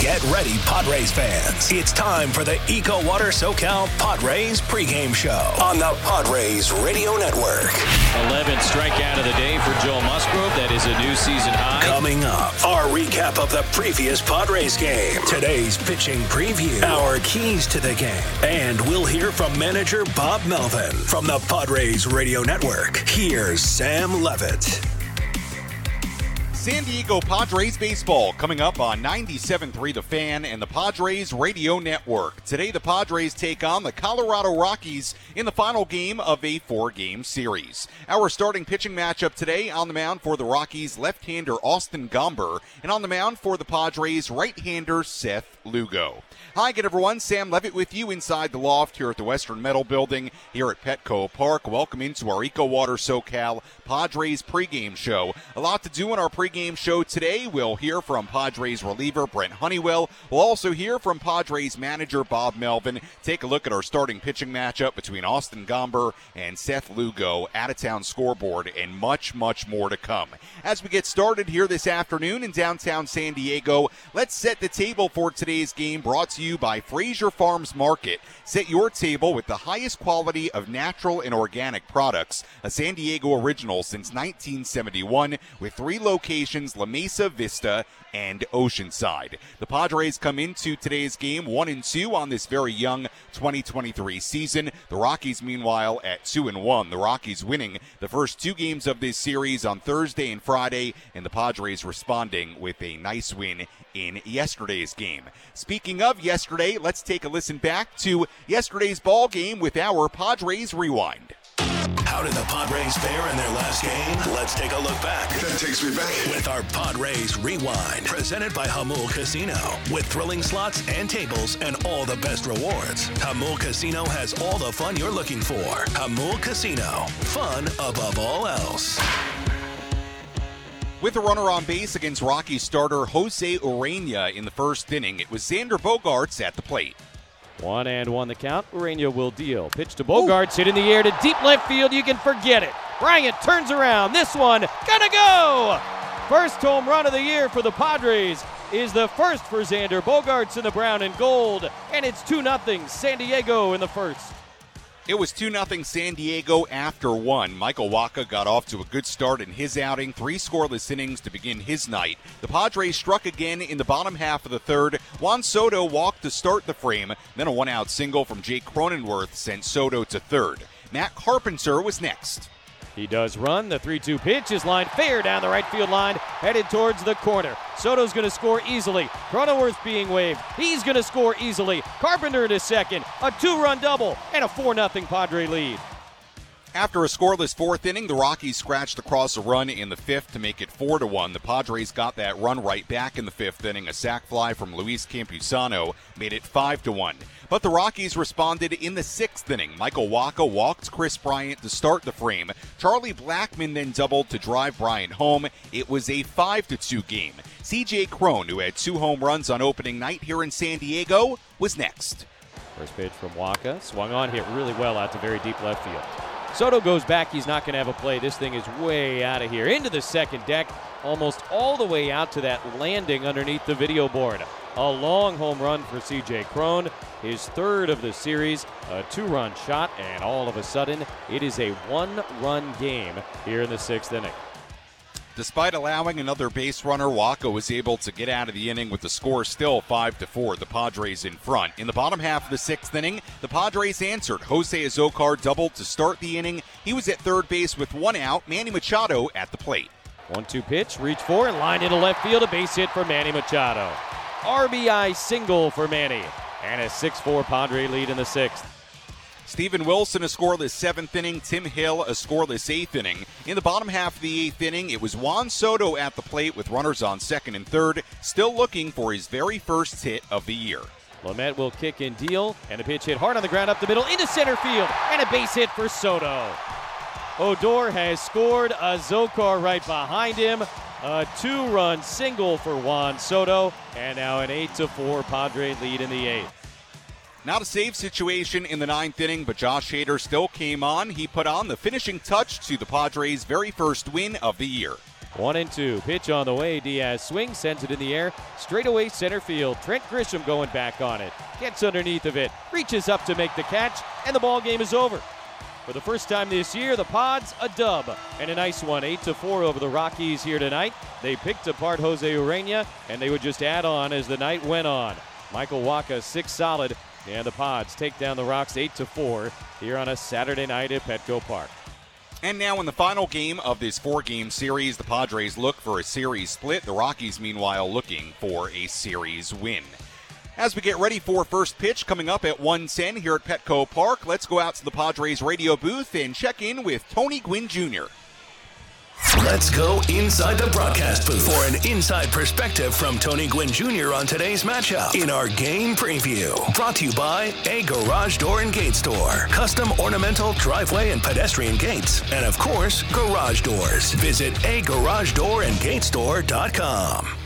Get ready, Padres fans. It's time for the Eco Water SoCal Padres pregame show on the Padres Radio Network. 11th strikeout of the day for Joe Musgrove. That is a new season high. Coming up, our recap of the previous Padres game, today's pitching preview, our keys to the game, and we'll hear from manager Bob Melvin from the Padres Radio Network. Here's Sam Levitt. San Diego Padres baseball coming up on 97.3 The Fan and the Padres Radio Network. Today, the Padres take on the Colorado Rockies in the final game of a four game series. Our starting pitching matchup today on the mound for the Rockies, left hander Austin Gomber, and on the mound for the Padres, right hander Seth Lugo. Hi again, everyone. Sam Levitt with you inside the loft here at the Western Metal Building here at Petco Park. Welcome into our Eco Water SoCal Padres pregame show. A lot to do in our pregame show today. We'll hear from Padres reliever Brent Honeywell. We'll also hear from Padres manager Bob Melvin. Take a look at our starting pitching matchup between Austin Gomber and Seth Lugo, out of town scoreboard, and much, much more to come. As we get started here this afternoon in downtown San Diego, let's set the table for today's game brought to you by Frazier Farms Market. Set your table with the highest quality of natural and organic products, a San Diego original since 1971, with three locations La Mesa, Vista, and Oceanside. The Padres come into today's game 1 and 2 on this very young 2023 season. The Rockies meanwhile at 2 and 1. The Rockies winning the first two games of this series on Thursday and Friday and the Padres responding with a nice win in yesterday's game. Speaking of yesterday, let's take a listen back to yesterday's ball game with our Padres rewind. How did the Padres fare in their last game? Let's take a look back. That takes me back. With our Padres Rewind, presented by Jamul Casino. With thrilling slots and tables and all the best rewards, Jamul Casino has all the fun you're looking for. Jamul Casino, fun above all else. With a runner on base against Rocky starter Jose Urena in the first inning, it was Xander Bogaerts at the plate. One and one the count. Urena will deal. Pitch to Bogaerts, hit in the air to deep left field. You can forget it. Bryant turns around. This one gonna go. First home run of the year for the Padres is the first for Xander Bogaerts in the brown and gold, and it's 2 0 San Diego in the first. It was 2 0 San Diego after one. Michael Wacha got off to a good start in his outing, three scoreless innings to begin his night. The Padres struck again in the bottom half of the third. Juan Soto walked to start the frame, then a one out single from Jake Cronenworth sent Soto to third. Matt Carpenter was next. He does run. The 3 2 pitch is lined fair down the right field line, headed towards the corner. Soto's going to score easily. Cronenworth being waved. He's going to score easily. Carpenter to second. A two run double and a 4 0 Padre lead. After a scoreless fourth inning, the Rockies scratched across a run in the fifth to make it four to one. The Padres got that run right back in the fifth inning. A sac fly from Luis Campusano made it five to one. But the Rockies responded in the sixth inning. Michael Wacha walked Kris Bryant to start the frame. Charlie Blackmon then doubled to drive Bryant home. It was a five to two game. C.J. Cron, who had two home runs on opening night here in San Diego, was next. First pitch from Wacha, swung on, hit really well out to very deep left field. Soto goes back. He's not going to have a play. This thing is way out of here. Into the second deck, almost all the way out to that landing underneath the video board. A long home run for CJ Cron, his third of the series, a two run shot, and all of a sudden, it is a one run game here in the sixth inning. Despite allowing another base runner, Wacha was able to get out of the inning with the score still 5 to 4. The Padres in front. In the bottom half of the sixth inning, the Padres answered. Jose Azocar doubled to start the inning. He was at third base with one out. Manny Machado at the plate. One two pitch, reach for and line into left field. A base hit for Manny Machado. RBI single for Manny. And a 6 4 Padre lead in the sixth. Steven Wilson a scoreless seventh inning, Tim Hill a scoreless eighth inning. In the bottom half of the eighth inning, it was Juan Soto at the plate with runners on second and third, still looking for his very first hit of the year. Lamet will kick and deal, and a pitch hit hard on the ground up the middle into center field, and a base hit for Soto. Odor has scored Azocar right behind him. A two run single for Juan Soto, and now an 8 4 Padre lead in the eighth. Not a save situation in the ninth inning, but Josh Hader still came on. He put on the finishing touch to the Padres' very first win of the year. One and two. Pitch on the way. Diaz swings, sends it in the air. Straight away center field. Trent Grisham going back on it. Gets underneath of it. Reaches up to make the catch, and the ball game is over. For the first time this year, the Pods a dub and a nice one, eight to four over the Rockies here tonight. They picked apart Jose Urena, and they would just add on as the night went on. Michael Wacha six solid, and the Pods take down the Rocks eight to four here on a Saturday night at Petco Park. And now, in the final game of this four game series, the Padres look for a series split. The Rockies, meanwhile, looking for a series win. As we get ready for first pitch coming up at 110 here at Petco Park, let's go out to the Padres radio booth and check in with Tony Gwynn Jr. Let's go inside the broadcast booth for an inside perspective from Tony Gwynn Jr. on today's matchup in our game preview. Brought to you by A Garage Door and Gate Store. Custom ornamental driveway and pedestrian gates. And of course, garage doors. Visit agaragedoorandgatestore.com.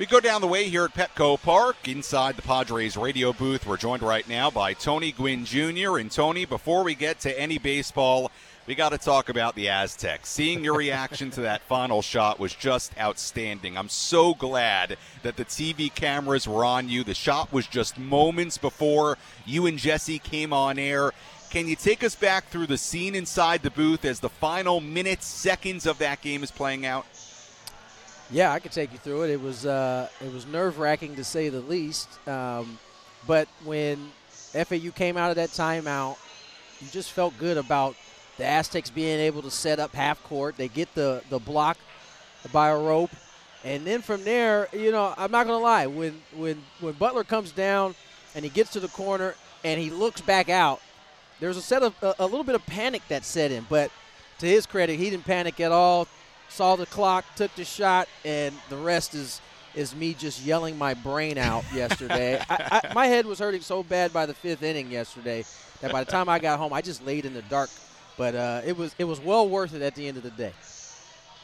We go down the way here at Petco Park inside the Padres radio booth. We're joined right now by Tony Gwynn Jr. And Tony, before we get to any baseball, we got to talk about the Aztecs. Seeing your reaction to that final shot was just outstanding. I'm so glad that the TV cameras were on you. The shot was just moments before you and Jesse came on air. Can you take us back through the scene inside the booth as the final minutes, seconds of that game is playing out? Yeah, I could take you through it. It was uh, it was nerve wracking to say the least. Um, but when FAU came out of that timeout, you just felt good about the Aztecs being able to set up half court. They get the the block by Arop, and then from there, you know, I'm not gonna lie. When when when Butler comes down and he gets to the corner and he looks back out, there's a set of a, a little bit of panic that set in. But to his credit, he didn't panic at all saw the clock, took the shot, and the rest is is me just yelling my brain out yesterday. I, I, my head was hurting so bad by the fifth inning yesterday that by the time I got home, I just laid in the dark. But uh, it was it was well worth it at the end of the day.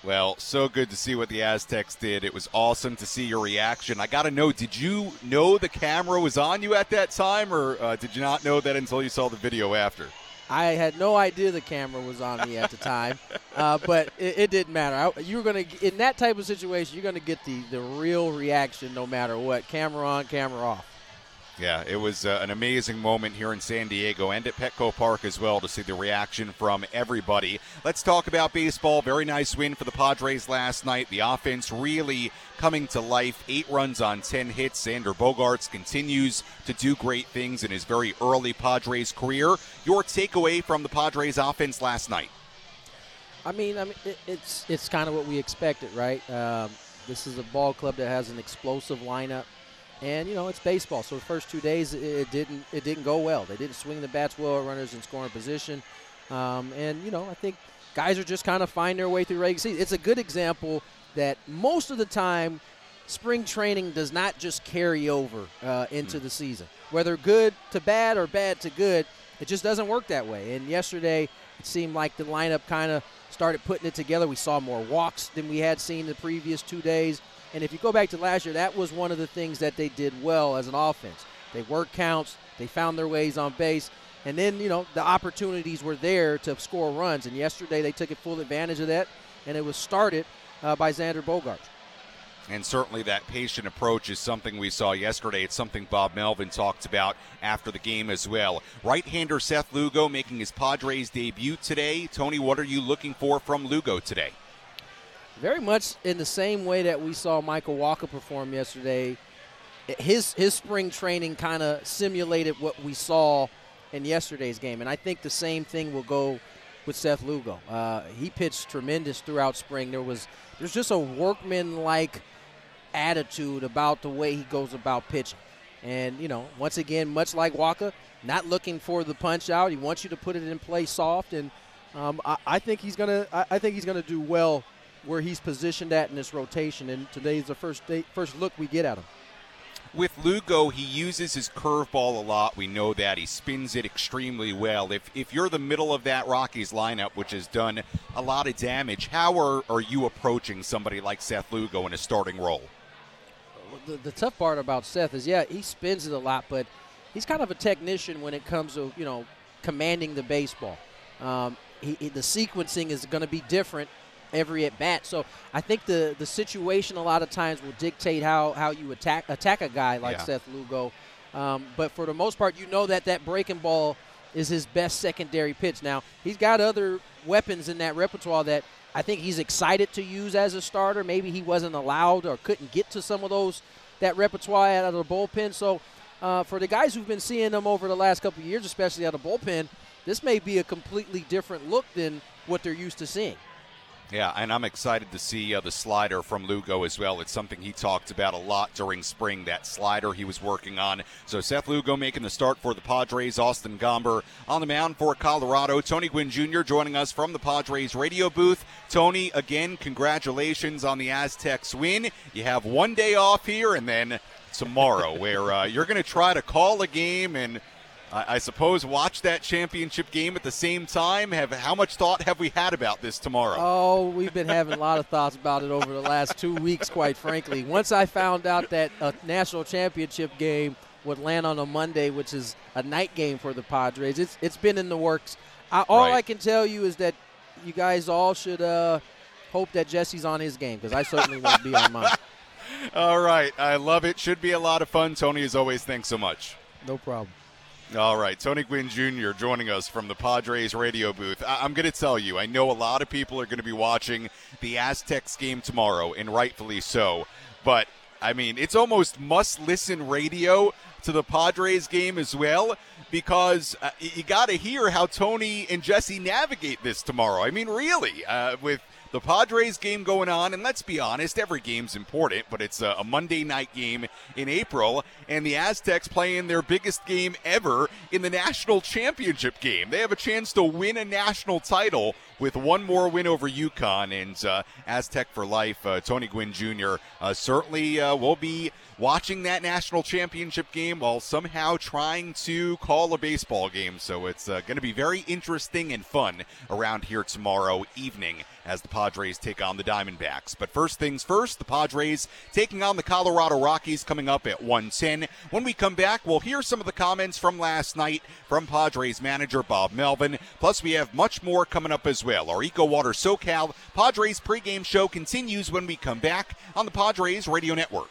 Well, so good to see what the Aztecs did. It was awesome to see your reaction. I got to know, did you know the camera was on you at that time, or uh, did you not know that until you saw the video after? I had no idea the camera was on me at the time, uh, but it, it, didn't matter. I, you were to in that type of situation, you're going to get the the real reaction no matter what. Camera on, camera off. Yeah, it was uh, an amazing moment here in San Diego and at Petco Park as well to see the reaction from everybody. Let's talk about baseball. Very nice win for the Padres last night. The offense really coming to life. Eight runs on 10 hits. Xander Bogaerts continues to do great things in his very early Padres career. Your takeaway from the Padres offense last night? I mean, I mean, it, it's it's kind of what we expected, right? Um, this is a ball club that has an explosive lineup and you know it's baseball. So the first two days it, didn't it didn't go well. They didn't swing the bats well at runners in scoring position, um, and you know I think guys are just kind of finding their way through regular season. It's a good example that most of the time spring training does not just carry over uh, into the season, whether good to bad or bad to good. It just doesn't work that way. And yesterday it seemed like the lineup kind of started putting it together. We saw more walks than we had seen the previous two days. And if you go back to last year, that was one of the things that they did well as an offense. They worked counts, they found their ways on base, and then, you know, the opportunities were there to score runs. And yesterday they took full advantage of that, and it was started uh, by Xander Bogaerts. And certainly that patient approach is something we saw yesterday. It's something Bob Melvin talked about after the game as well. Right hander Seth Lugo making his Padres debut today. Tony, what are you looking for from Lugo today? Very much in the same way that we saw Michael Wacha perform yesterday. His his spring training kind of simulated what we saw in yesterday's game, and I think the same thing will go with Seth Lugo. Uh, he pitched tremendous throughout spring. There was there's just a workman-like attitude about the way he goes about pitching. And, you know, once again, much like Wacha, not looking for the punch out. He wants you to put it in play soft. And um, I, I, think he's to I, I think he's to do well where he's positioned at in this rotation. And today's the first day, first look we get at him. With Lugo, he uses his curveball a lot. We know that he spins it extremely well. If if you're the middle of that Rockies lineup, which has done a lot of damage, how are, are you approaching somebody like Seth Lugo in a starting role? The, the tough part about Seth is, yeah, he spins it a lot, but he's kind of a technician when it comes to you know commanding the baseball. Um, he, he, the sequencing is going to be different every at bat. So I think the the situation a lot of times will dictate how how you attack attack a guy like yeah. Seth Lugo. Um, but for the most part, you know that that breaking ball is his best secondary pitch. Now he's got other weapons in that repertoire that I think he's excited to use as a starter. Maybe he wasn't allowed or couldn't get to some of those that repertoire out of the bullpen. So uh, for the guys who've been seeing him over the last couple years, especially out of bullpen, this may be a completely different look than what they're used to seeing. Yeah, and I'm excited to see uh, the slider from Lugo as well. It's something he talked about a lot during spring, that slider he was working on. So Seth Lugo making the start for the Padres, Austin Gomber on the mound for Colorado. Tony Gwynn Jr. joining us from the Padres radio booth. Tony, again, congratulations on the Aztecs win. You have one day off here and then tomorrow where uh, you're going to try to call a game and – I, I, suppose watch that championship game at the same time. Have how much thought have we had about this tomorrow? Oh, we've been having a lot of thoughts about it over the last two weeks. Quite frankly, once I found out that a national championship game would land on a Monday, which is a night game for the Padres, it's it's been in the works. I, all right. I can tell you is that you guys all should uh, hope that Jesse's on his game because I certainly won't be on mine. All right, I love it. Should be a lot of fun. Tony, as always, thanks so much. No problem. All right, Tony Gwynn Jr. joining us from the Padres radio booth. I- am going to tell you, I know a lot of people are going to be watching the Aztecs game tomorrow, and rightfully so. But I mean, it's almost must listen radio to the Padres game as well because uh, you got to hear how Tony and Jesse navigate this tomorrow. I mean, really, uh, with the Padres game going on, and let's be honest, every game's important, but it's a, a, Monday night game in April, and the Aztecs playing their biggest game ever in the national championship game. They have a chance to win a national title with one more win over UConn, and uh, Aztec for life. Uh, Tony Gwynn Jr. Uh, certainly uh, will be watching that national championship game while somehow trying to call a baseball game. So it's uh, going to be very interesting and fun around here tomorrow evening as the Padres take on the Diamondbacks. But first things first, the Padres taking on the Colorado Rockies coming up at 110. When we come back, we'll hear some of the comments from last night from Padres manager Bob Melvin. Plus, we have much more coming up as well. Our Eco Water SoCal Padres pregame show continues when we come back on the Padres Radio Network.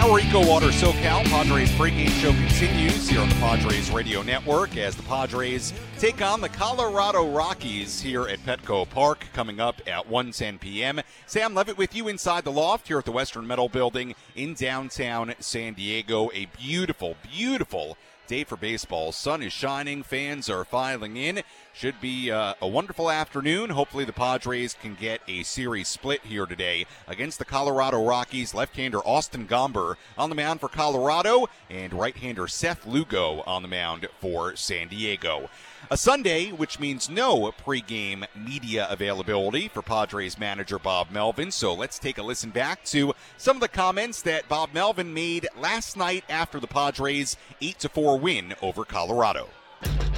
Our Eco Water SoCal Padres pregame show continues here on the Padres Radio Network as the Padres take on the Colorado Rockies here at Petco Park coming up at 1:10 p.m. Sam Levitt with you inside the loft here at the Western Metal Building in downtown San Diego. A beautiful, beautiful day for baseball. Sun is shining, fans are filing in. Should be uh, a wonderful afternoon. Hopefully, the Padres can get a series split here today against the Colorado Rockies. Left hander Austin Gomber on the mound for Colorado, and right hander Seth Lugo on the mound for San Diego. A Sunday, which means no pregame media availability for Padres manager Bob Melvin. So let's take a listen back to some of the comments that Bob Melvin made last night after the Padres 8 4 win over Colorado.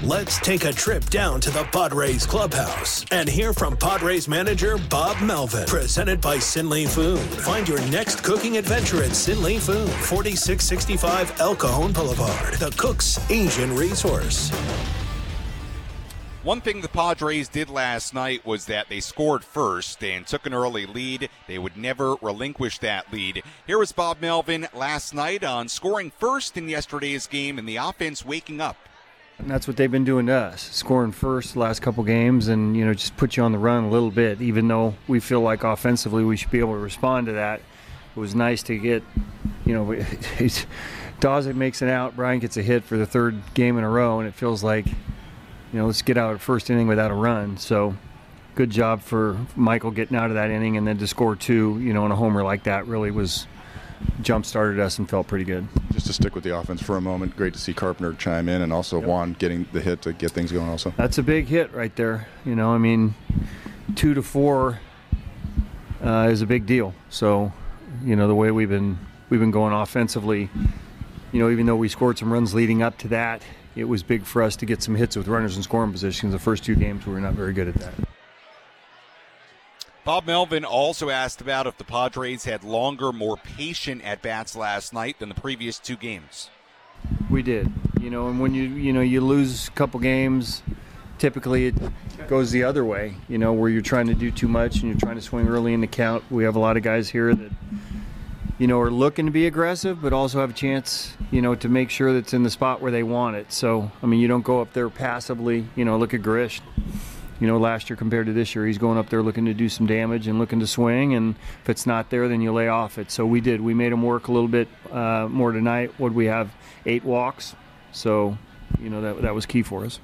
Let's take a trip down to the Padres clubhouse and hear from Padres manager Bob Melvin. Presented by Sin Sinley Food. Find your next cooking adventure at Sin Sinley Food, 4665 El Cajon Boulevard, the Cook's Asian Resource. One thing the Padres did last night was that they scored first and took an early lead. They would never relinquish that lead. Here was Bob Melvin last night on scoring first in yesterday's game and the offense waking up. And that's what they've been doing to us, scoring first last couple games, and you know just put you on the run a little bit. Even though we feel like offensively we should be able to respond to that, it was nice to get, you know, Dawson makes it out, Brian gets a hit for the third game in a row, and it feels like, you know, let's get out of first inning without a run. So, good job for Michael getting out of that inning, and then to score two, you know, in a homer like that really was jump started us and felt pretty good. Just to stick with the offense for a moment, great to see Carpenter chime in and also yep. Juan getting the hit to get things going also. That's a big hit right there. You know, I mean, two to four uh, is a big deal. So, you know, the way we've been we've been going offensively, you know, even though we scored some runs leading up to that, it was big for us to get some hits with runners in scoring positions. The first two games we were not very good at that. Bob Melvin also asked about if the Padres had longer, more patient at bats last night than the previous two games. We did, you know, and when you you know you lose a couple games, typically it goes the other way, you know, where you're trying to do too much and you're trying to swing early in the count. We have a lot of guys here that you know are looking to be aggressive, but also have a chance, you know, to make sure that's in the spot where they want it. So I mean, you don't go up there passively. You know, look at Grish you know, last year compared to this year. He's going up there looking to do some damage and looking to swing. And if it's not there, then you lay off it. So we did. We made him work a little bit uh, more tonight. Would we have eight walks? So, you know, that, that was key for us.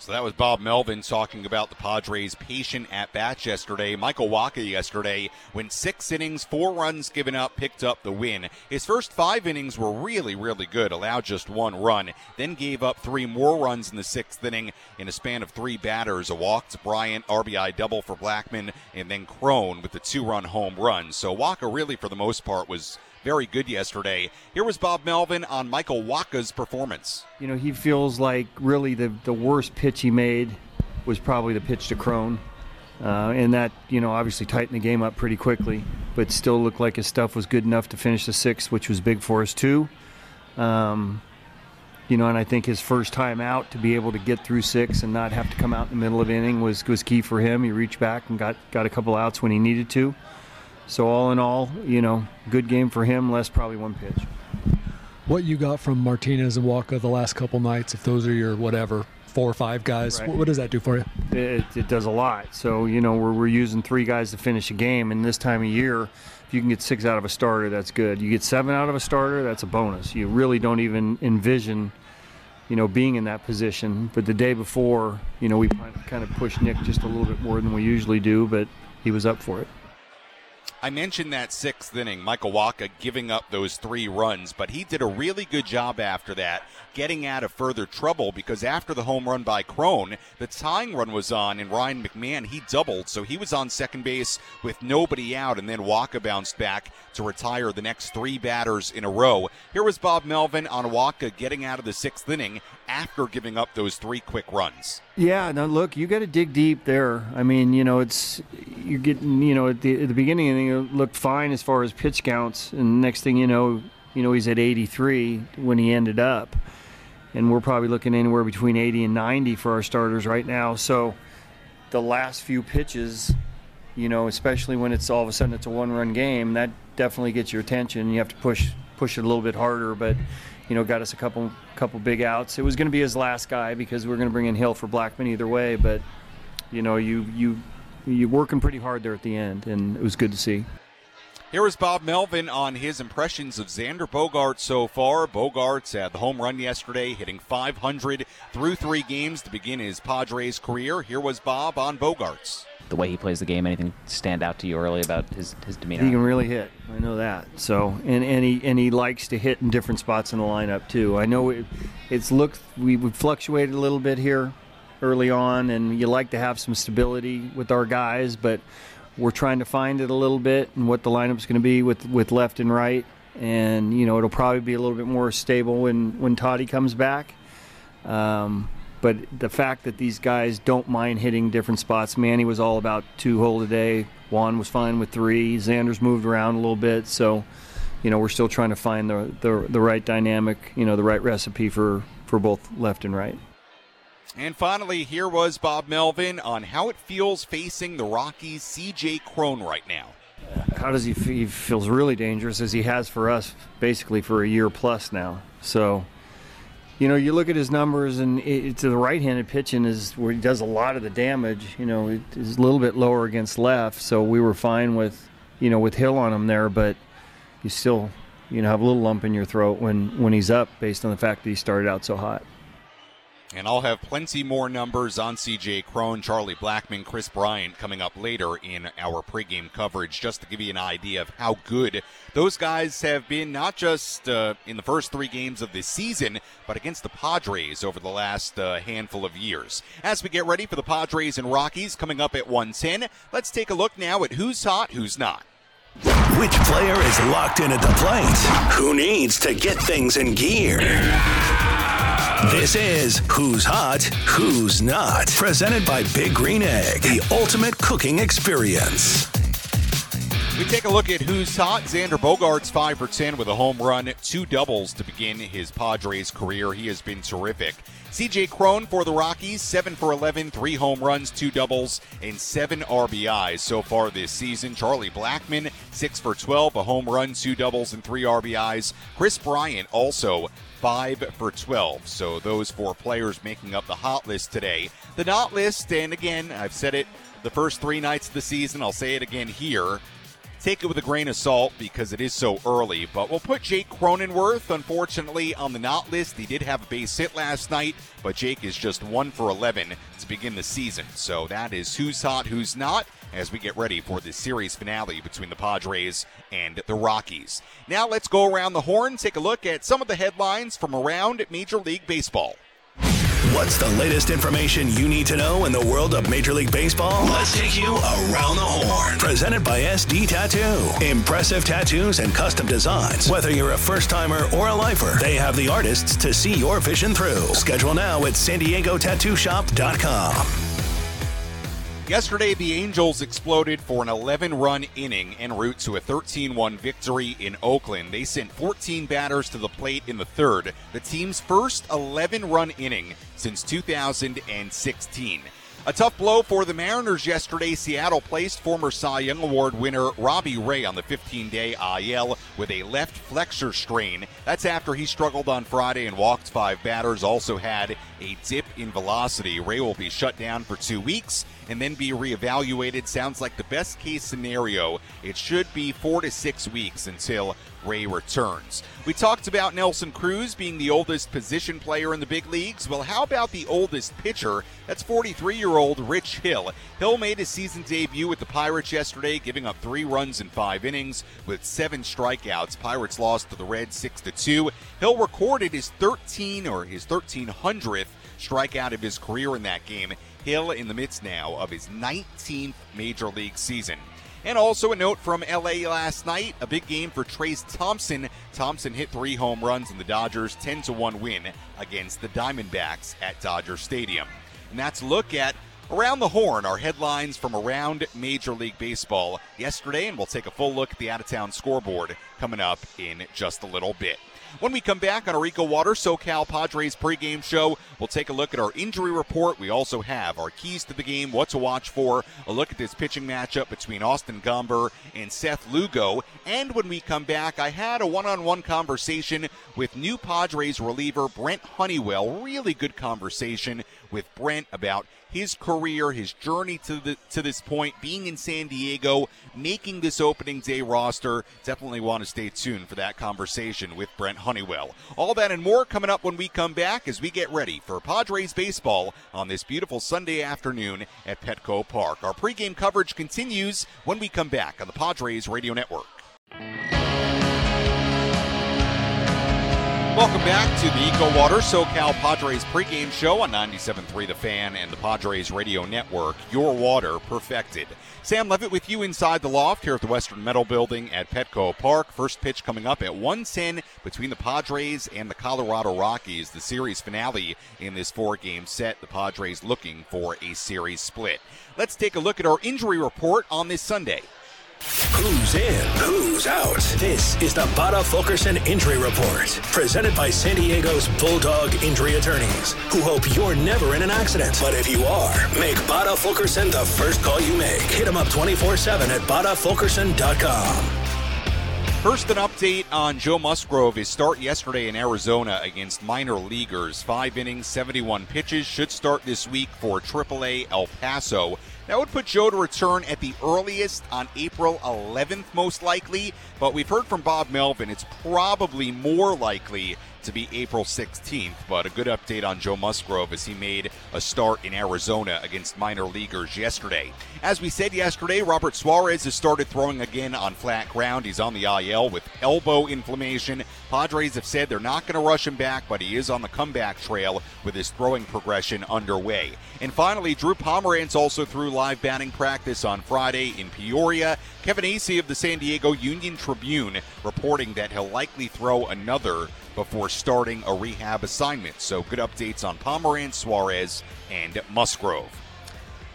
So that was Bob Melvin talking about the Padres' patient at bats yesterday. Michael Wacha yesterday went six innings, four runs given up, picked up the win. His first five innings were really, really good, allowed just one run, then gave up three more runs in the sixth inning in a span of three batters. A walk to Bryant, RBI double for Blackmon, and then Cron with the two run home run. So Wacha really, for the most part, was very good yesterday. Here was Bob Melvin on Michael Wacha's performance. You know, he feels like really the, the worst pitch he made was probably the pitch to Cron. Uh, and that, you know, obviously tightened the game up pretty quickly, but still looked like his stuff was good enough to finish the sixth, which was big for us too. Um, you know, and I think his first time out to be able to get through six and not have to come out in the middle of inning was was key for him. He reached back and got got a couple outs when he needed to. So all in all, you know, good game for him. Less probably one pitch. What you got from Martinez and Wacha the last couple nights, if those are your whatever four or five guys, right. what, does that do for you? It, it does a lot. So you know, we're, we're using three guys to finish a game, and this time of year, if you can get six out of a starter, that's good. You get seven out of a starter, that's a bonus. You really don't even envision you know, being in that position. But the day before, you know, we kind of pushed Nick just a little bit more than we usually do, but he was up for it. I mentioned that sixth inning, Michael Wacha giving up those three runs, but he did a really good job after that, getting out of further trouble because after the home run by Cron, the tying run was on, and Ryan McMahon, he doubled, so he was on second base with nobody out, and then Wacha bounced back to retire the next three batters in a row. Here was Bob Melvin on Wacha getting out of the sixth inning after giving up those three quick runs. Yeah, now look, you got to dig deep there. I mean, you know, it's you're getting, you know, at the, at the beginning, it looked fine as far as pitch counts, and next thing you know, you know, he's at 83 when he ended up, and we're probably looking anywhere between 80 and 90 for our starters right now. So, the last few pitches, you know, especially when it's all of a sudden it's a one-run game, that definitely gets your attention. You have to push push it a little bit harder, but you know, got us a couple couple big outs. It was going to be his last guy because we are going to bring in Hill for Blackmon either way. But you know, you you you're working pretty hard there at the end, and it was good to see. Here is Bob Melvin on his impressions of Xander Bogaerts so far. Bogaerts had the home run yesterday, hitting 500 through three games to begin his Padres career. Here was Bob on Bogaerts the way he plays the game? Anything stand out to you early about his, his demeanor? He can really hit. I know that. So and, and he and he likes to hit in different spots in the lineup too. I know it, it's looked we we fluctuated a little bit here early on, and you like to have some stability with our guys, but we're trying to find it a little bit and what the lineup's going to be with with left and right. And you know it'll probably be a little bit more stable when when Toddy comes back. Um, but the fact that these guys don't mind hitting different spots, Manny was all about two hole today. Juan was fine with three. Xander's moved around a little bit, so you know we're still trying to find the the, the right dynamic, you know, the right recipe for for both left and right. And finally, here was Bob Melvin on how it feels facing the Rockies' CJ Cron right now. How does he? feel? he feels really dangerous as he has for us, basically for a year plus now. So, you know, you look at his numbers, and it, to the right-handed pitching is where he does a lot of the damage. You know, it is a little bit lower against left, so we were fine with, you know, with Hill on him there, but you still, you know, have a little lump in your throat when when he's up, based on the fact that he started out so hot. And I'll have plenty more numbers on CJ Cron, Charlie Blackmon, Kris Bryant coming up later in our pregame coverage, just to give you an idea of how good those guys have been, not just uh, in the first three games of this season, but against the Padres over the last uh, handful of years. As we get ready for the Padres and Rockies coming up at 110, let's take a look now at who's hot, who's not. Which player is locked in at the plate? Who needs to get things in gear? This is Who's Hot, Who's Not. Presented by Big Green Egg, the ultimate cooking experience. We take a look at who's hot. Xander Bogaerts 5 for 10 with a home run, two doubles to begin his Padres career. He has been terrific. CJ Cron for the Rockies, 7 for 11, three home runs, two doubles, and seven RBIs so far this season. Charlie Blackmon, 6 for 12, a home run, two doubles, and three RBIs. Kris Bryant also 5 for 12. So those four players making up the hot list today. The not list, and again, I've said it the first three nights of the season, I'll say it again here. Take it with a grain of salt because it is so early, but we'll put Jake Cronenworth, unfortunately, on the not list. He did have a base hit last night, but Jake is just 1 for 11 to begin the season. So that is who's hot, who's not, as we get ready for the series finale between the Padres and the Rockies. Now let's go around the horn, take a look at some of the headlines from around Major League Baseball. What's the latest information you need to know in the world of Major League Baseball? Let's take you around the horn. Presented by SD Tattoo. Impressive tattoos and custom designs. Whether you're a first timer or a lifer, they have the artists to see your vision through. Schedule now at San Diego Tattoo Shop.com. Yesterday, the Angels exploded for an 11 run inning en route to a 13 1 victory in Oakland. They sent 14 batters to the plate in the third, the team's first 11 run inning since 2016. A tough blow for the Mariners yesterday. Seattle placed former Cy Young Award winner Robbie Ray on the 15 day IL with a left flexor strain. That's after he struggled on Friday and walked five batters, also had a dip in velocity. Ray will be shut down for two weeks and then be reevaluated. Sounds like the best case scenario. It should be four to six weeks until Ray returns. We talked about Nelson Cruz being the oldest position player in the big leagues. Well, how about the oldest pitcher? That's 43 year old Rich Hill. Hill made his season debut with the Pirates yesterday, giving up three runs in five innings with seven strikeouts. Pirates lost to the Reds 6 to 2. Hill recorded his 13 or his 1300th strikeout of his career in that game. Hill in the midst now of his 19th major league season. And also a note from LA last night, a big game for Trayce Thompson. Thompson hit three home runs in the Dodgers 10 1 win against the Diamondbacks at Dodger Stadium. And that's look at Around the Horn, our headlines from around Major League Baseball yesterday, and we'll take a full look at the out of town scoreboard coming up in just a little bit. When we come back on our Eco Water SoCal Padres pregame show, we'll take a look at our injury report. We also have our keys to the game, what to watch for, a look at this pitching matchup between Austin Gomber and Seth Lugo. And when we come back, I had a one on one conversation with new Padres reliever Brent Honeywell. Really good conversation with Brent about his career, his journey to the to this point, being in San Diego, making this opening day roster. Definitely want to stay tuned for that conversation with Brent Honeywell. All that and more coming up when we come back as we get ready for Padres baseball on this beautiful Sunday afternoon at Petco Park. Our pregame coverage continues when we come back on the Padres Radio Network. Welcome back to the Eco Water SoCal Padres pregame show on 97.3 The Fan and the Padres Radio Network. Your water perfected. Sam Levitt with you inside the loft here at the Western Metal Building at Petco Park. First pitch coming up at 110 between the Padres and the Colorado Rockies. The series finale in this four game set. The Padres looking for a series split. Let's take a look at our injury report on this Sunday. Who's in? Who's out? This is the Batta Fulkerson Injury Report, presented by San Diego's Bulldog Injury Attorneys, who hope you're never in an accident. But if you are, make Batta Fulkerson the first call you make. Hit them up 24 7 at BattaFulkerson.com. First, an update on Joe Musgrove. His start yesterday in Arizona against minor leaguers. Five innings, 71 pitches. Should start this week for AAA El Paso. That would put Joe to return at the earliest on April 11th, most likely. But we've heard from Bob Melvin, it's probably more likely to be April 16th. But a good update on Joe Musgrove as he made a start in Arizona against minor leaguers yesterday. As we said yesterday, Robert Suarez has started throwing again on flat ground. He's on the IL with elbow inflammation. Padres have said they're not going to rush him back, but he is on the comeback trail with his throwing progression underway. And finally, Drew Pomeranz also threw live batting practice on Friday in Peoria. Kevin Acee of the San Diego Union Tribune reporting that he'll likely throw another before starting a rehab assignment. So good updates on Pomeranz, Suarez, and Musgrove.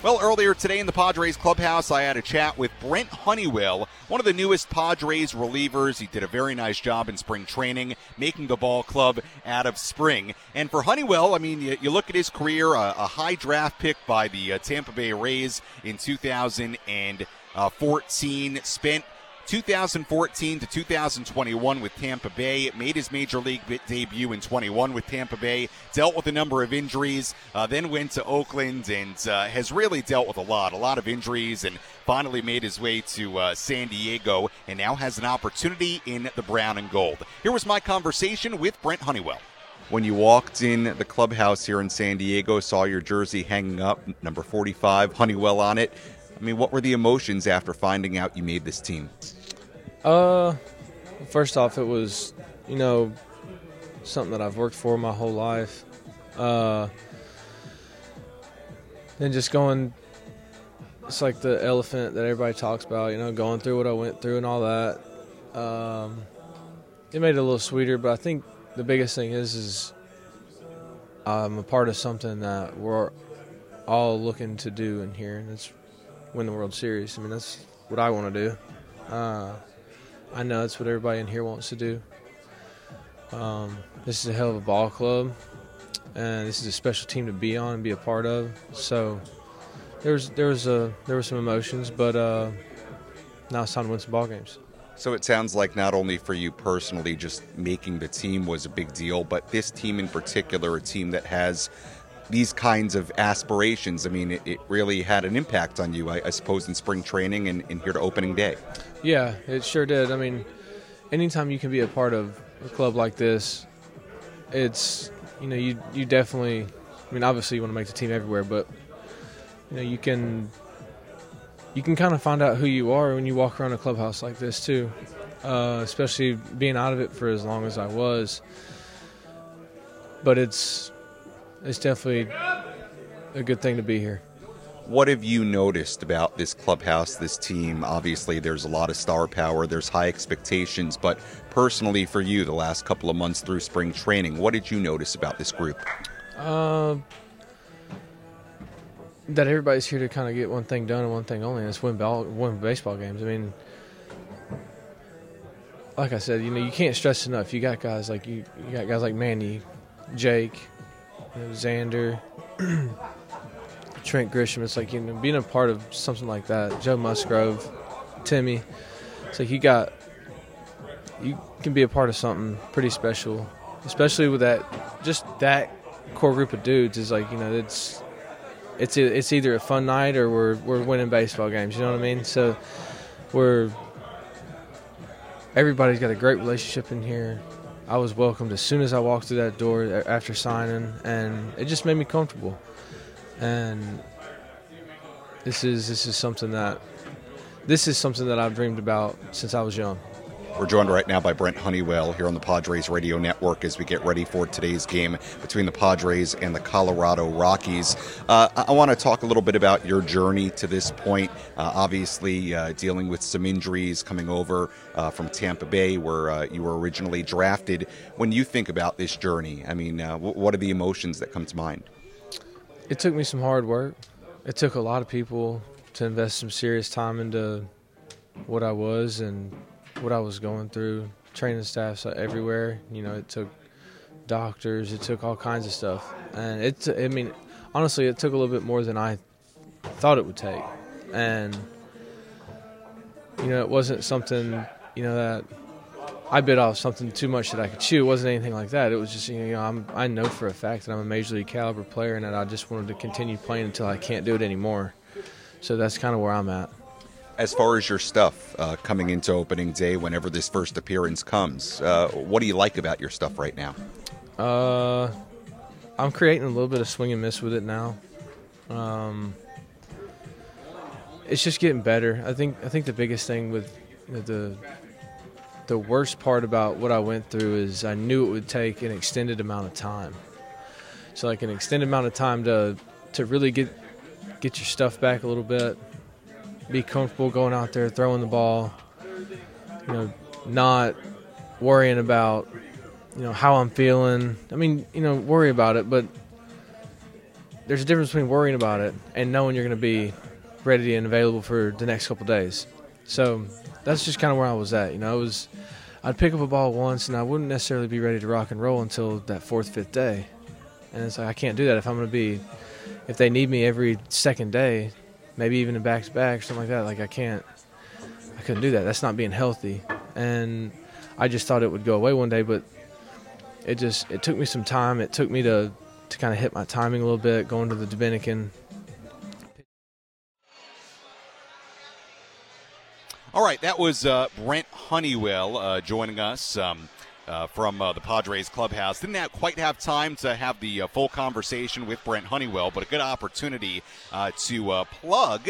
Well, earlier today in the Padres clubhouse, I had a chat with Brent Honeywell, one of the newest Padres relievers. He did a very nice job in spring training, making the ball club out of spring. And for Honeywell, I mean, you, you look at his career, a, high draft pick by the uh, Tampa Bay Rays in 2014, spent 2014 to 2021 with Tampa Bay. Made his major league debut in 21 with Tampa Bay. Dealt with a number of injuries. Uh, then went to Oakland and uh, has really dealt with a lot, a lot of injuries, and finally made his way to uh, San Diego and now has an opportunity in the brown and gold. Here was my conversation with Brent Honeywell. When you walked in the clubhouse here in San Diego, saw your jersey hanging up, number 45, Honeywell on it. I mean, what were the emotions after finding out you made this team? Uh, first off, it was, you know, something that I've worked for my whole life. Uh, then just going, it's like the elephant that everybody talks about, you know, going through what I went through and all that. Um, it made it a little sweeter, but I think the biggest thing is, is I'm a part of something that we're all looking to do in here, and it's win the World Series. I mean, that's what I want to do. Uh, I know that's what everybody in here wants to do. Um, this is a hell of a ball club, and this is a special team to be on and be a part of. So there was there was a there were some emotions, but uh, now it's time to win some ball games. So it sounds like not only for you personally, just making the team was a big deal, but this team in particular, a team that has these kinds of aspirations. I mean, it, it really had an impact on you, I, I suppose, in spring training and, and, here to opening day. Yeah, it sure did. I mean, anytime you can be a part of a club like this, it's you know you you definitely. I mean, obviously you want to make the team everywhere, but you know you can you can kind of find out who you are when you walk around a clubhouse like this too. Uh, especially being out of it for as long as I was. But it's it's definitely a good thing to be here. What have you noticed about this clubhouse, this team? Obviously, there's a lot of star power, there's high expectations, but personally for you, the last couple of months through spring training, what did you notice about this group? Uh, that everybody's here to kind of get one thing done and one thing only, and it's win, ball, win baseball games. I mean, like I said, you know, you can't stress enough. You got guys like you, you got guys like Manny, Jake, you know, Xander, Trent Grisham. It's like you know being a part of something like that. Joe Musgrove, Timmy. It's like you got you can be a part of something pretty special, especially with that just that core group of dudes. Is like you know it's it's it's either a fun night or we're we're winning baseball games. You know what I mean? So we're everybody's got a great relationship in here. I was welcomed as soon as I walked through that door after signing, and it just made me comfortable. And this is this is something that this is something that I've dreamed about since I was young. We're joined right now by Brent Honeywell here on the Padres Radio Network as we get ready for today's game between the Padres and the Colorado Rockies. Uh, I, want to talk a little bit about your journey to this point. Uh, obviously, uh, dealing with some injuries coming over uh, from Tampa Bay, where uh, you were originally drafted. When you think about this journey, I mean, uh, w- what are the emotions that come to mind? It took me some hard work. It took a lot of people to invest some serious time into what I was and what I was going through. Training staffs everywhere. You know, it took doctors, it took all kinds of stuff, and it. I mean, honestly, it took a little bit more than I thought it would take, and you know, it wasn't something you know that I bit off something too much that I could chew. It wasn't anything like that. It was just you know I'm, I know for a fact that I'm a major league caliber player and that I just wanted to continue playing until I can't do it anymore. So that's kind of where I'm at. As far as your stuff uh, coming into opening day, whenever this first appearance comes, uh, what do you like about your stuff right now? Uh, I'm creating a little bit of swing and miss with it now. Um, it's just getting better. I think I think the biggest thing with the the worst part about what I went through is I knew it would take an extended amount of time. So like an extended amount of time to to really get get your stuff back a little bit, be comfortable going out there throwing the ball, you know, not worrying about you know how I'm feeling. I mean, you know, worry about it, but there's a difference between worrying about it and knowing you're going to be ready and available for the next couple days. So that's just kind of where I was at. You know, I was I'd pick up a ball once and I wouldn't necessarily be ready to rock and roll until that fourth, fifth day. And it's like I can't do that if I'm going to be if they need me every second day, maybe even in back to back or something like that. Like I can't, I couldn't do that. That's not being healthy. And I just thought it would go away one day, but it just it took me some time. It took me to to kind of hit my timing a little bit, going to the Dominican, All right, that was uh, Brent Honeywell uh, joining us um, uh, from uh, the Padres clubhouse. Didn't have, quite have time to have the uh, full conversation with Brent Honeywell, but a good opportunity uh, to plug.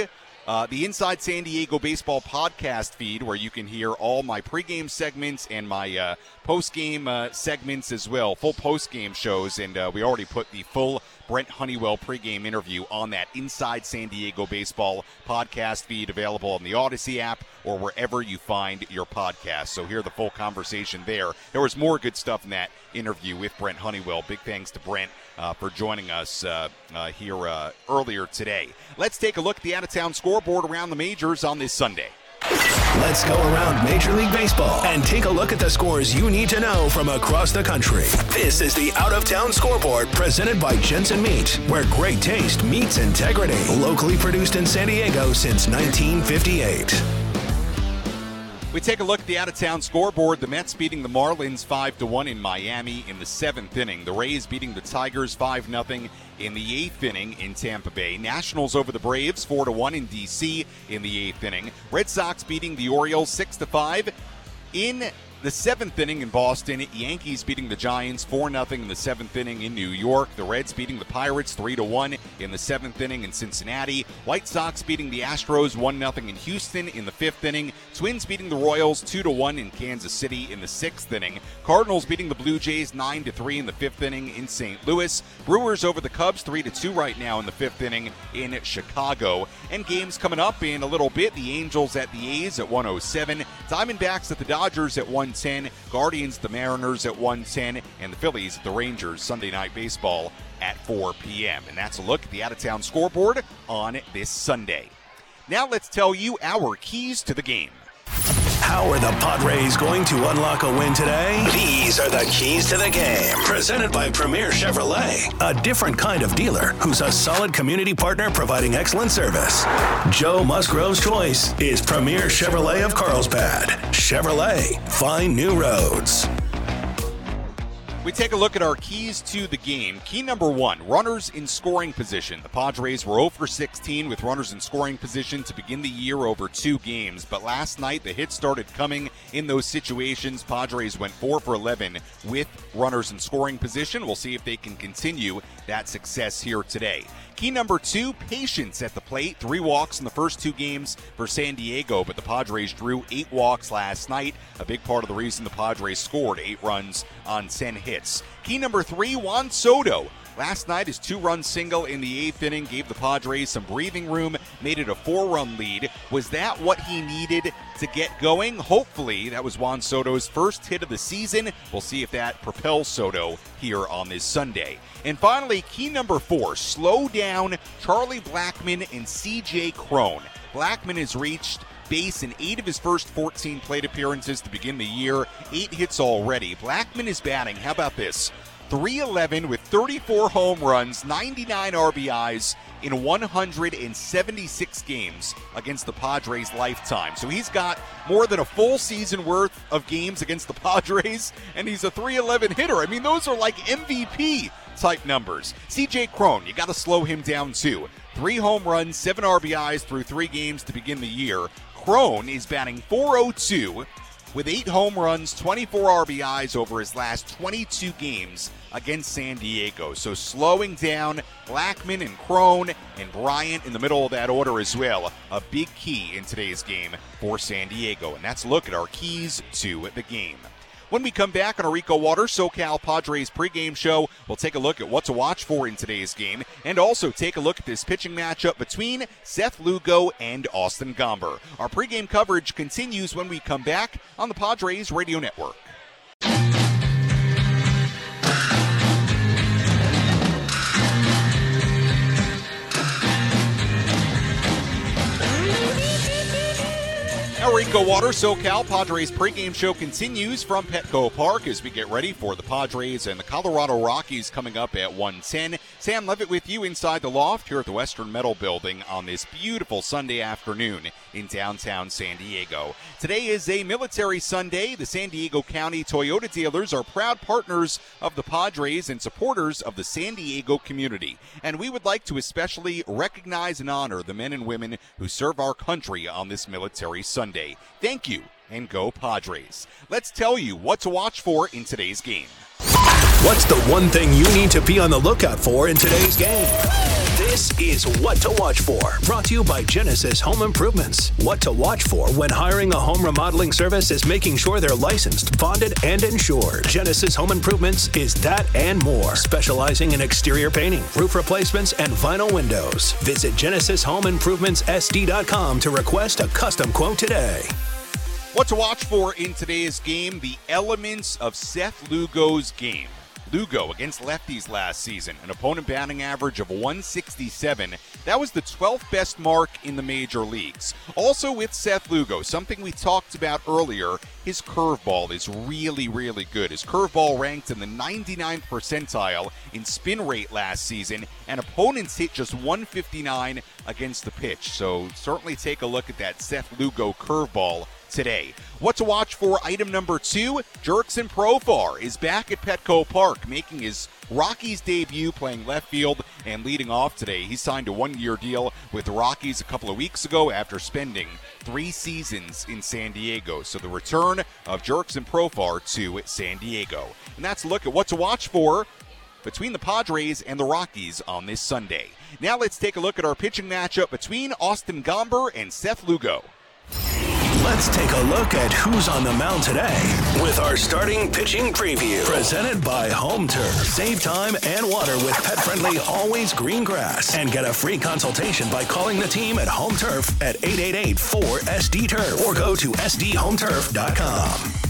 the Inside San Diego Baseball podcast feed, where you can hear all my pregame segments and my postgame segments as well, full postgame shows. And we already put the full Brent Honeywell pregame interview on that Inside San Diego Baseball podcast feed available on the Audacy app or wherever you find your podcast. So hear the full conversation there. There was more good stuff in that interview with Brent Honeywell. Big thanks to Brent uh, for joining us uh, uh, here uh, earlier today. Let's take a look at the out of town scoreboard around the majors on this Sunday. Let's go around Major League Baseball and take a look at the scores you need to know from across the country. This is the Out of Town Scoreboard presented by Jensen Meat, where great taste meets integrity. Locally produced in San Diego since 1958. We take a look at the out of town scoreboard. The Mets beating the Marlins 5 to 1 in Miami in the seventh inning. The Rays beating the Tigers 5 0 in the eighth inning in Tampa Bay. Nationals over the Braves 4 to 1 in DC in the eighth inning. Red Sox beating the Orioles 6 to 5 in the seventh inning in Boston, Yankees beating the Giants 4 0 in the seventh inning in New York. The Reds beating the Pirates 3 1 in the seventh inning in Cincinnati. White Sox beating the Astros 1 0 in Houston in the fifth inning. Twins beating the Royals 2 1 in Kansas City in the sixth inning. Cardinals beating the Blue Jays 9 3 in the fifth inning in St. Louis. Brewers over the Cubs 3 2 right now in the fifth inning in Chicago. And games coming up in a little bit. The Angels at the A's at 107. Diamondbacks at the Dodgers at 1 110, Guardians the Mariners at 110, and the Phillies at the Rangers Sunday night baseball at 4 p.m. And that's a look at the out of town scoreboard on this Sunday. Now let's tell you our keys to the game. How are the Padres going to unlock a win today? These are the keys to the game. Presented by Premier Chevrolet, a different kind of dealer who's a solid community partner providing excellent service. Joe Musgrove's choice is Premier Chevrolet of Carlsbad. Chevrolet, find new roads. We take a look at our keys to the game. Key number one runners in scoring position. The Padres were 0 for 16 with runners in scoring position to begin the year over two games. But last night, the hits started coming in those situations. Padres went 4 for 11 with runners in scoring position. We'll see if they can continue that success here today. Key number two, patience at the plate. Three walks in the first two games for San Diego, but the Padres drew eight walks last night. A big part of the reason the Padres scored eight runs on 10 hits. Key number three, Juan Soto. Last night, his two run single in the eighth inning gave the Padres some breathing room, made it a four run lead. Was that what he needed to get going? Hopefully, that was Juan Soto's first hit of the season. We'll see if that propels Soto here on this Sunday. And finally, key number four slow down Charlie Blackmon and CJ Cron. Blackmon has reached base in eight of his first 14 plate appearances to begin the year. Eight hits already. Blackmon is batting. How about this? 311 with 34 home runs, 99 RBIs in 176 games against the Padres lifetime. So he's got more than a full season worth of games against the Padres, and he's a 311 hitter. I mean, those are like MVP type numbers. CJ Cron, you got to slow him down too. Three home runs, seven RBIs through three games to begin the year. Cron is batting 402 with eight home runs, 24 RBIs over his last 22 games against San Diego. So slowing down Blackmon and Cron and Bryant in the middle of that order as well. A big key in today's game for San Diego. And that's look at our keys to the game. When we come back on EcoWater SoCal Padres pregame show, we'll take a look at what to watch for in today's game and also take a look at this pitching matchup between Seth Lugo and Austin Gomber. Our pregame coverage continues when we come back on the Padres Radio Network. Our EcoWater SoCal Padres pregame show continues from Petco Park as we get ready for the Padres and the Colorado Rockies coming up at 110. Sam Levitt with you inside the loft here at the Western Metal Building on this beautiful Sunday afternoon in downtown San Diego. Today is a military Sunday. The San Diego County Toyota dealers are proud partners of the Padres and supporters of the San Diego community. And we would like to especially recognize and honor the men and women who serve our country on this military Sunday. Thank you and go Padres. Let's tell you what to watch for in today's game. What's the one thing you need to be on the lookout for in today's game? This is What to Watch For, brought to you by Genesis Home Improvements. What to watch for when hiring a home remodeling service is making sure they're licensed, bonded, and insured. Genesis Home Improvements is that and more, specializing in exterior painting, roof replacements, and vinyl windows. Visit GenesisHomeImprovementsSD.com to request a custom quote today. What to watch for in today's game the elements of Seth Lugo's game. Lugo against lefties last season, an opponent batting average of 167. That was the 12th best mark in the major leagues. Also with Seth Lugo, something we talked about earlier, his curveball is really, really good. His curveball ranked in the 99th percentile in spin rate last season, and opponents hit just 159 against the pitch. So certainly take a look at that Seth Lugo curveball today. What to watch for item number two Jurickson Profar is back at Petco Park, making his Rockies debut playing left field and leading off today. He signed a one year deal with the Rockies a couple of weeks ago after spending three seasons in San Diego. So the return of Jurickson Profar to San Diego. And that's a look at what to watch for between the Padres and the Rockies on this Sunday. Now let's take a look at our pitching matchup between Austin Gomber and Seth Lugo. Let's take a look at who's on the mound today with our starting pitching preview. Presented by Home Turf. Save time and water with pet friendly always green grass. And get a free consultation by calling the team at Home Turf at 888 4SD Turf or go to SDHometurf.com.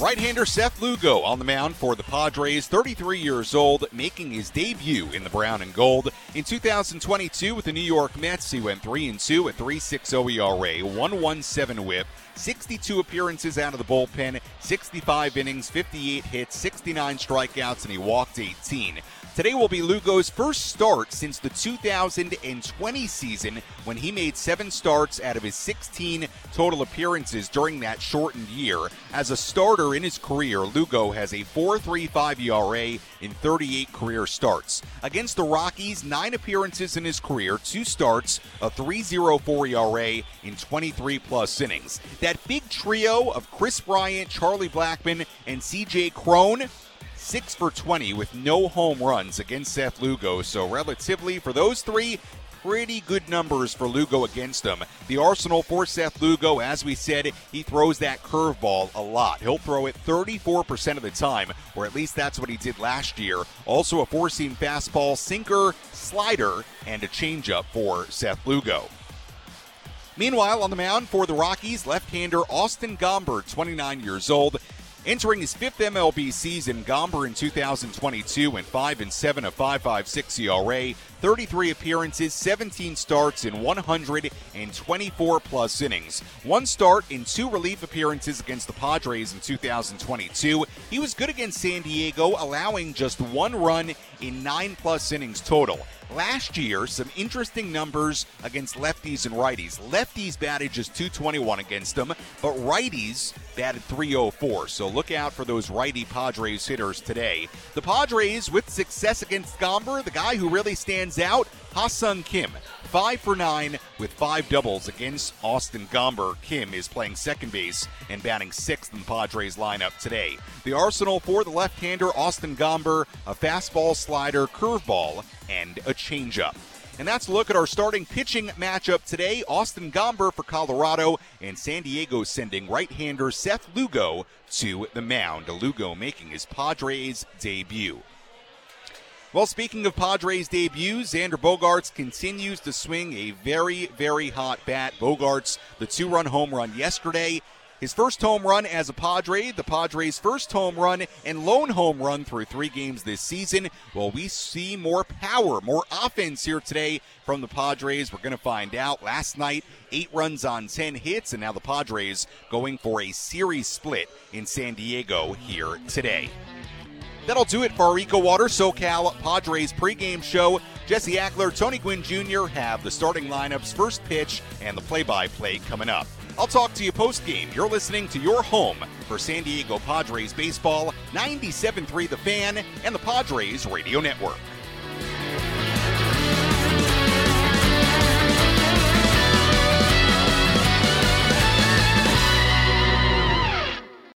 Right-hander Seth Lugo on the mound for the Padres, 33 years old, making his debut in the brown and gold. In 2022 with the New York Mets, he went 3 and 2 at 3.60 ERA, 117 whip, 62 appearances out of the bullpen, 65 innings, 58 hits, 69 strikeouts, and he walked 18. Today will be Lugo's first start since the 2020 season when he made seven starts out of his 16 total appearances during that shortened year. As a starter in his career, Lugo has a 4.35 ERA in 38 career starts. Against the Rockies, nine appearances in his career, two starts, a 3.04 ERA in 23 plus innings. That big trio of Kris Bryant, Charlie Blackmon, and CJ Cron 6 for 20 with no home runs against Seth Lugo. So, relatively, for those three, pretty good numbers for Lugo against them. The arsenal for Seth Lugo, as we said, he throws that curveball a lot. He'll throw it 34% of the time, or at least that's what he did last year. Also, a four seam fastball, sinker, slider, and a changeup for Seth Lugo. Meanwhile, on the mound for the Rockies, left hander Austin Gomber, 29 years old. Entering his fifth MLB season, Gomber in 2022 went 5 and 7, a 5.56 ERA, 33 appearances, 17 starts in 124 plus innings. One start in two relief appearances against the Padres in 2022. He was good against San Diego, allowing just one run in nine plus innings total. Last year, some interesting numbers against lefties and righties. Lefties batted just 221 against them, but righties batted 304. So look out for those righty Padres hitters today. The Padres, with success against Gomber, the guy who really stands out, Ha-Seong Kim. Five for nine with five doubles against Austin Gomber. Kim is playing second base and batting sixth in the Padres lineup today. The arsenal for the left-hander Austin Gomber, a fastball, slider, curveball, and a changeup. And that's a look at our starting pitching matchup today. Austin Gomber for Colorado and San Diego sending right-hander Seth Lugo to the mound. Lugo making his Padres debut. Well, speaking of Padres debuts, Xander Bogaerts continues to swing a very, very hot bat. Bogaerts, the two run home run yesterday. His first home run as a Padre, the Padres' first home run and lone home run through three games this season. Well, we see more power, more offense here today from the Padres. We're going to find out. Last night, eight runs on 10 hits, and now the Padres going for a series split in San Diego here today. That'll do it for our EcoWater SoCal Padres pregame show. Jesse Agler, Tony Gwynn Jr. have the starting lineups, first pitch, and the play-by-play coming up. I'll talk to you post-game. You're listening to your home for San Diego Padres baseball, 97.3 The Fan, and the Padres Radio Network.